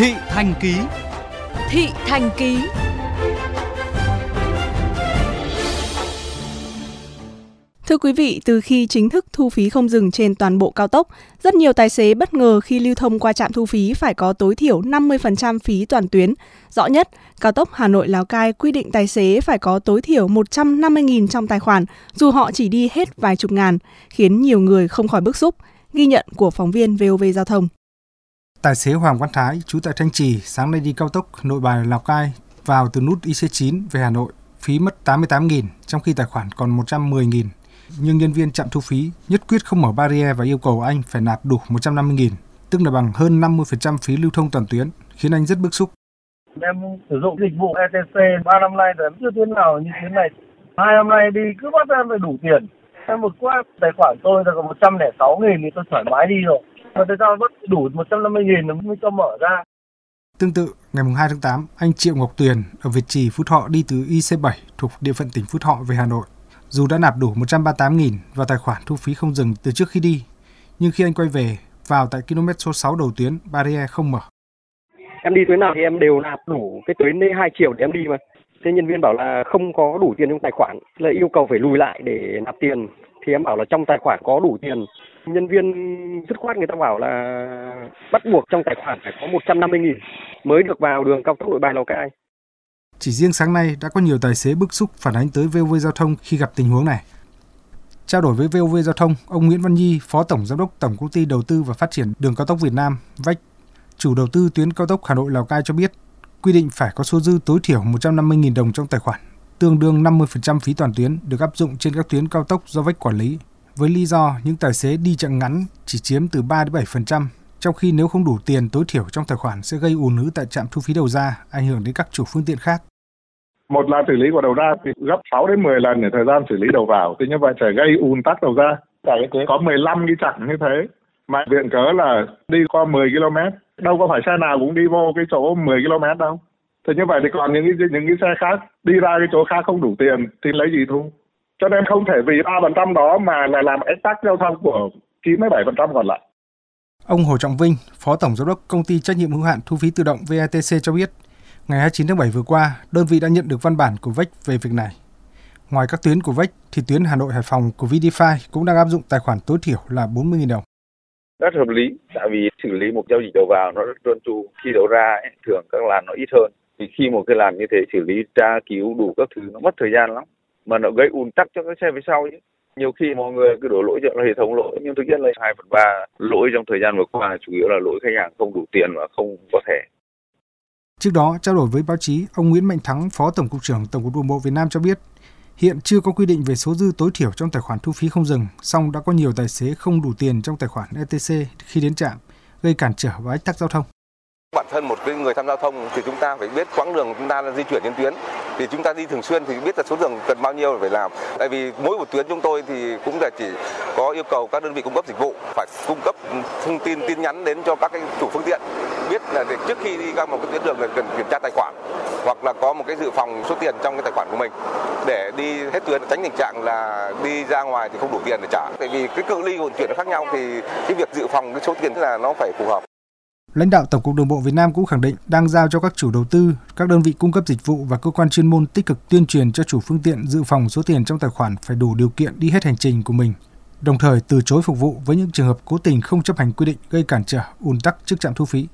Thị Thành Ký Thị Thành Ký Thưa quý vị, từ khi chính thức thu phí không dừng trên toàn bộ cao tốc, rất nhiều tài xế bất ngờ khi lưu thông qua trạm thu phí phải có tối thiểu 50% phí toàn tuyến. Rõ nhất, cao tốc Hà Nội Lào Cai quy định tài xế phải có tối thiểu 150.000 trong tài khoản, dù họ chỉ đi hết vài chục ngàn, khiến nhiều người không khỏi bức xúc. Ghi nhận của phóng viên VOV Giao thông. Tài xế Hoàng Văn Thái, trú tại Thanh Trì, sáng nay đi cao tốc Nội Bài Lào Cai vào từ nút IC9 về Hà Nội, phí mất 88.000, trong khi tài khoản còn 110.000 nhưng nhân viên trạm thu phí nhất quyết không mở barrier và yêu cầu anh phải nạp đủ 150.000, tức là bằng hơn 50% phí lưu thông toàn tuyến, khiến anh rất bức xúc. Em sử dụng dịch vụ ETC 3 năm nay rồi em chưa tuyến nào như thế này. Hai năm nay đi cứ bắt em phải đủ tiền. Em vượt qua tài khoản tôi là còn 106 nghìn thì tôi thoải mái đi rồi. Mà tại sao bắt đủ 150 nghìn mới cho mở ra. Tương tự, ngày 2 tháng 8, anh Triệu Ngọc Tuyền ở Việt Trì, Phú Thọ đi từ IC7 thuộc địa phận tỉnh Phú Thọ về Hà Nội dù đã nạp đủ 138.000 vào tài khoản thu phí không dừng từ trước khi đi, nhưng khi anh quay về, vào tại km số 6 đầu tuyến, barrier không mở. Em đi tuyến nào thì em đều nạp đủ cái tuyến đây 2 triệu để em đi mà. Thế nhân viên bảo là không có đủ tiền trong tài khoản, là yêu cầu phải lùi lại để nạp tiền. Thì em bảo là trong tài khoản có đủ tiền. Nhân viên dứt khoát người ta bảo là bắt buộc trong tài khoản phải có 150 nghìn mới được vào đường cao tốc nội bài Lào Cai. Chỉ riêng sáng nay đã có nhiều tài xế bức xúc phản ánh tới VOV Giao thông khi gặp tình huống này. Trao đổi với VOV Giao thông, ông Nguyễn Văn Nhi, Phó Tổng Giám đốc Tổng Công ty Đầu tư và Phát triển Đường Cao tốc Việt Nam, VACH, chủ đầu tư tuyến cao tốc Hà Nội Lào Cai cho biết, quy định phải có số dư tối thiểu 150.000 đồng trong tài khoản, tương đương 50% phí toàn tuyến được áp dụng trên các tuyến cao tốc do vách quản lý, với lý do những tài xế đi chặng ngắn chỉ chiếm từ 3 đến 7%, trong khi nếu không đủ tiền tối thiểu trong tài khoản sẽ gây ùn ứ tại trạm thu phí đầu ra, ảnh hưởng đến các chủ phương tiện khác. Một là xử lý của đầu ra thì gấp 6 đến 10 lần thời gian xử lý đầu vào. Thì như vậy sẽ gây ùn tắc đầu ra. Tại cái có 15 cái chặng như thế. Mà viện cớ là đi qua 10 km. Đâu có phải xe nào cũng đi vô cái chỗ 10 km đâu. Thì như vậy thì còn những cái, những cái xe khác đi ra cái chỗ khác không đủ tiền thì lấy gì thu. Cho nên không thể vì 3% đó mà lại làm ách tắc giao thông của 97% còn lại. Ông Hồ Trọng Vinh, Phó Tổng Giám đốc Công ty Trách nhiệm hữu hạn Thu phí tự động VATC cho biết, Ngày 29 tháng 7 vừa qua, đơn vị đã nhận được văn bản của VEC về việc này. Ngoài các tuyến của VEC thì tuyến Hà Nội Hải Phòng của Vidify cũng đang áp dụng tài khoản tối thiểu là 40.000 đồng. Rất hợp lý, tại vì xử lý một giao dịch đầu vào nó rất trơn tru, khi đầu ra ấy, thường các làn nó ít hơn. Thì khi một cái làn như thế xử lý tra cứu đủ các thứ nó mất thời gian lắm, mà nó gây ùn tắc cho các xe phía sau chứ nhiều khi mọi người cứ đổ lỗi cho là hệ thống lỗi nhưng thực chất là hai phần ba lỗi trong thời gian vừa qua chủ yếu là lỗi khách hàng không đủ tiền và không có thẻ. Trước đó, trao đổi với báo chí, ông Nguyễn Mạnh Thắng, Phó Tổng cục trưởng Tổng cục Đường bộ Việt Nam cho biết, hiện chưa có quy định về số dư tối thiểu trong tài khoản thu phí không dừng, song đã có nhiều tài xế không đủ tiền trong tài khoản ETC khi đến trạm, gây cản trở và ách tắc giao thông. Bản thân một cái người tham gia giao thông thì chúng ta phải biết quãng đường chúng ta di chuyển trên tuyến thì chúng ta đi thường xuyên thì biết là số đường cần bao nhiêu phải làm. Tại vì mỗi một tuyến chúng tôi thì cũng là chỉ có yêu cầu các đơn vị cung cấp dịch vụ phải cung cấp thông tin tin nhắn đến cho các cái chủ phương tiện biết là để trước khi đi ra một cái tuyến đường là cần kiểm tra tài khoản hoặc là có một cái dự phòng số tiền trong cái tài khoản của mình để đi hết tuyến, tránh tình trạng là đi ra ngoài thì không đủ tiền để trả. Tại vì cái cự ly vận chuyển nó khác nhau thì cái việc dự phòng cái số tiền là nó phải phù hợp. Lãnh đạo Tổng cục Đường bộ Việt Nam cũng khẳng định đang giao cho các chủ đầu tư, các đơn vị cung cấp dịch vụ và cơ quan chuyên môn tích cực tuyên truyền cho chủ phương tiện dự phòng số tiền trong tài khoản phải đủ điều kiện đi hết hành trình của mình, đồng thời từ chối phục vụ với những trường hợp cố tình không chấp hành quy định gây cản trở, ùn tắc trước trạm thu phí.